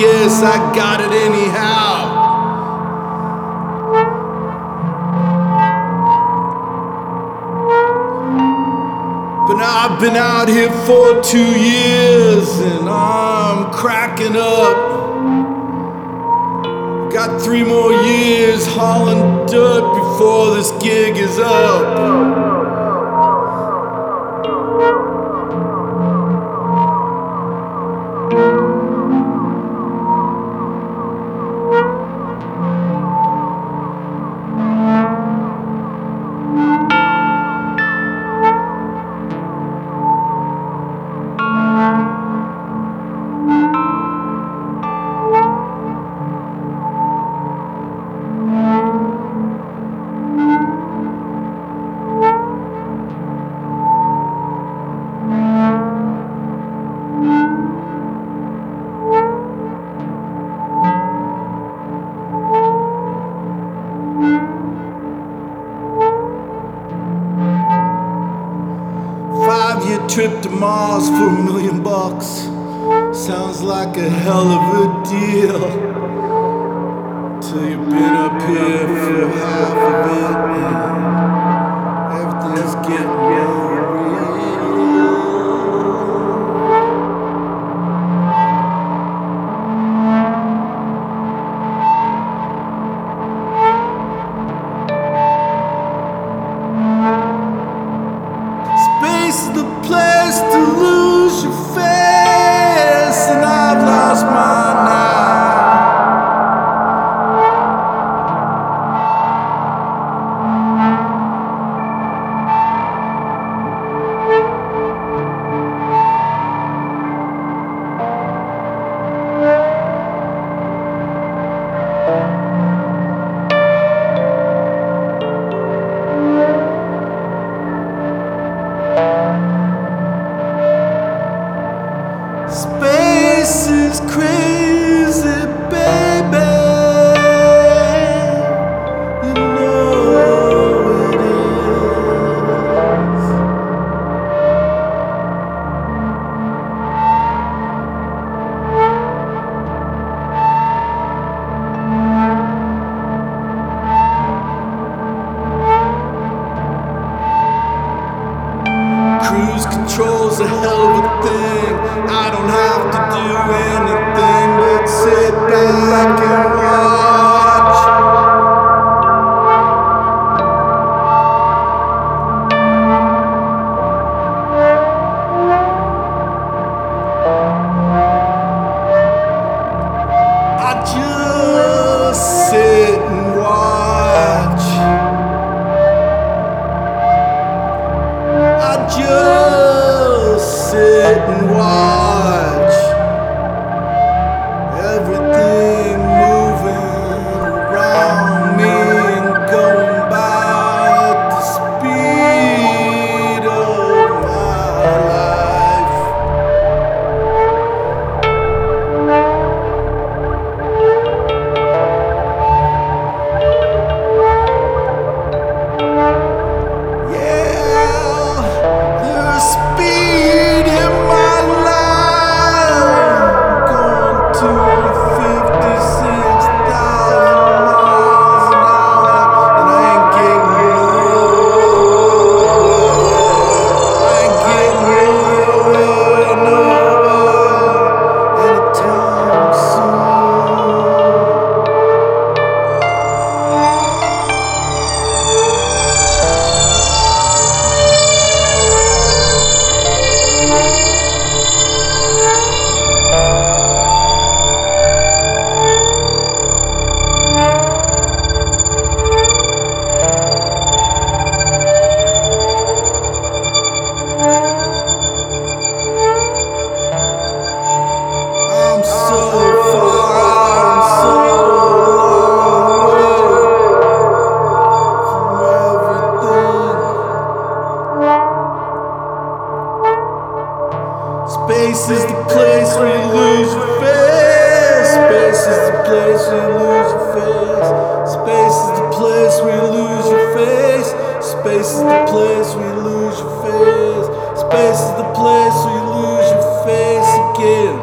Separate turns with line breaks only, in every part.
yes, I got it anyhow. But now I've been out here for two years and I'm cracking up. Got three more years hauling dirt before this gig is up. trip to Mars for a million bucks. Sounds like a hell of a deal. Till you've been up here for half of it. Everything's getting this is crazy. lose control's a hell of a thing. I don't have to do anything but sit back and Space is the place where you lose your face. Space is the place where you lose your face. Space is the place where you lose your face. Space is the place where you lose your face. Space is the place where you lose your face again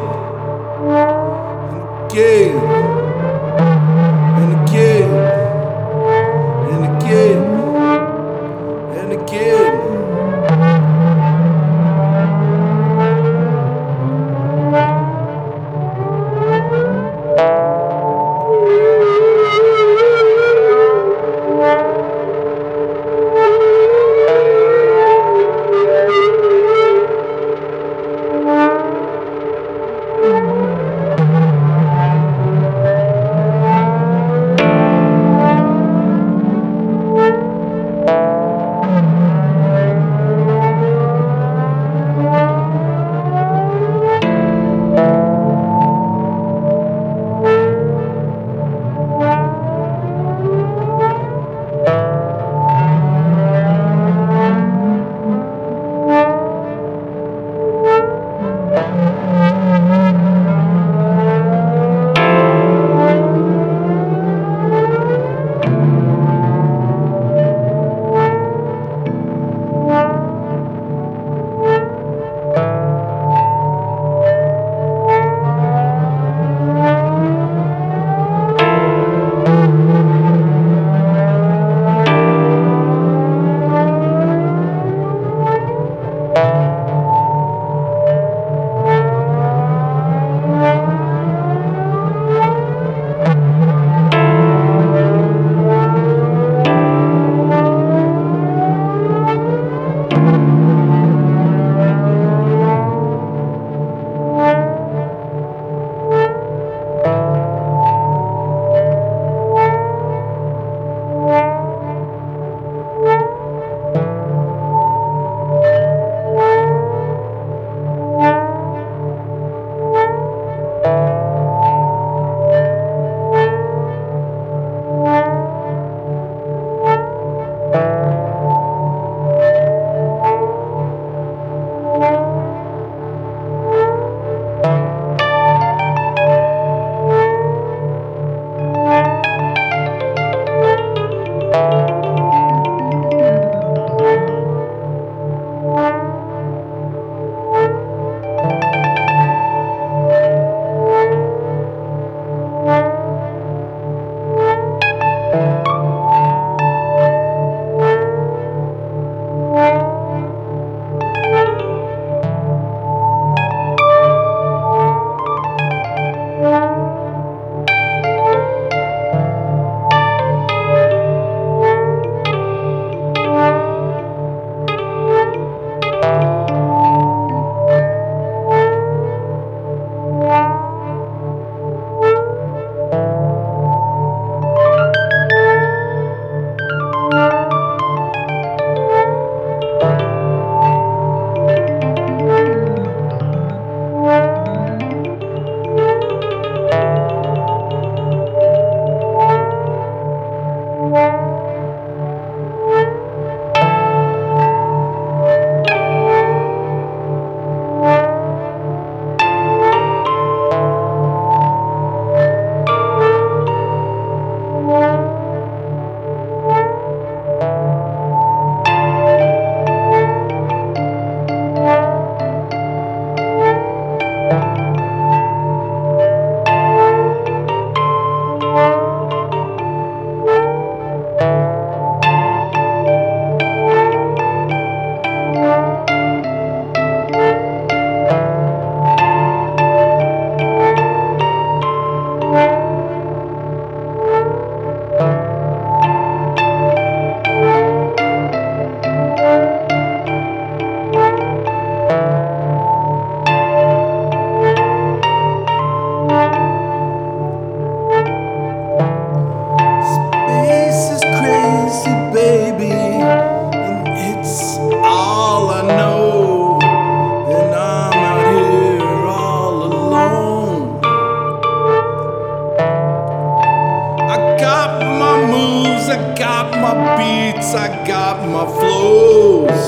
moves, I got my beats, I got my flows.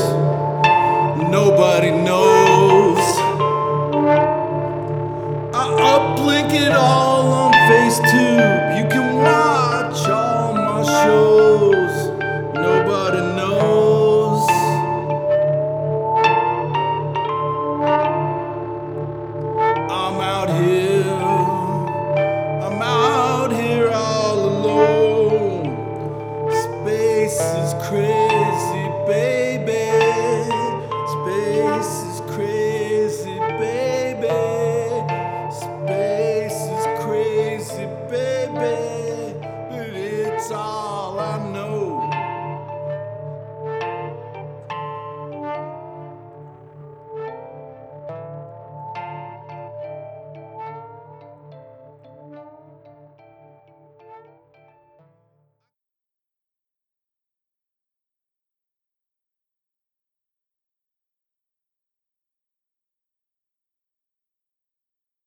Nobody knows. I uplink it all on FaceTune.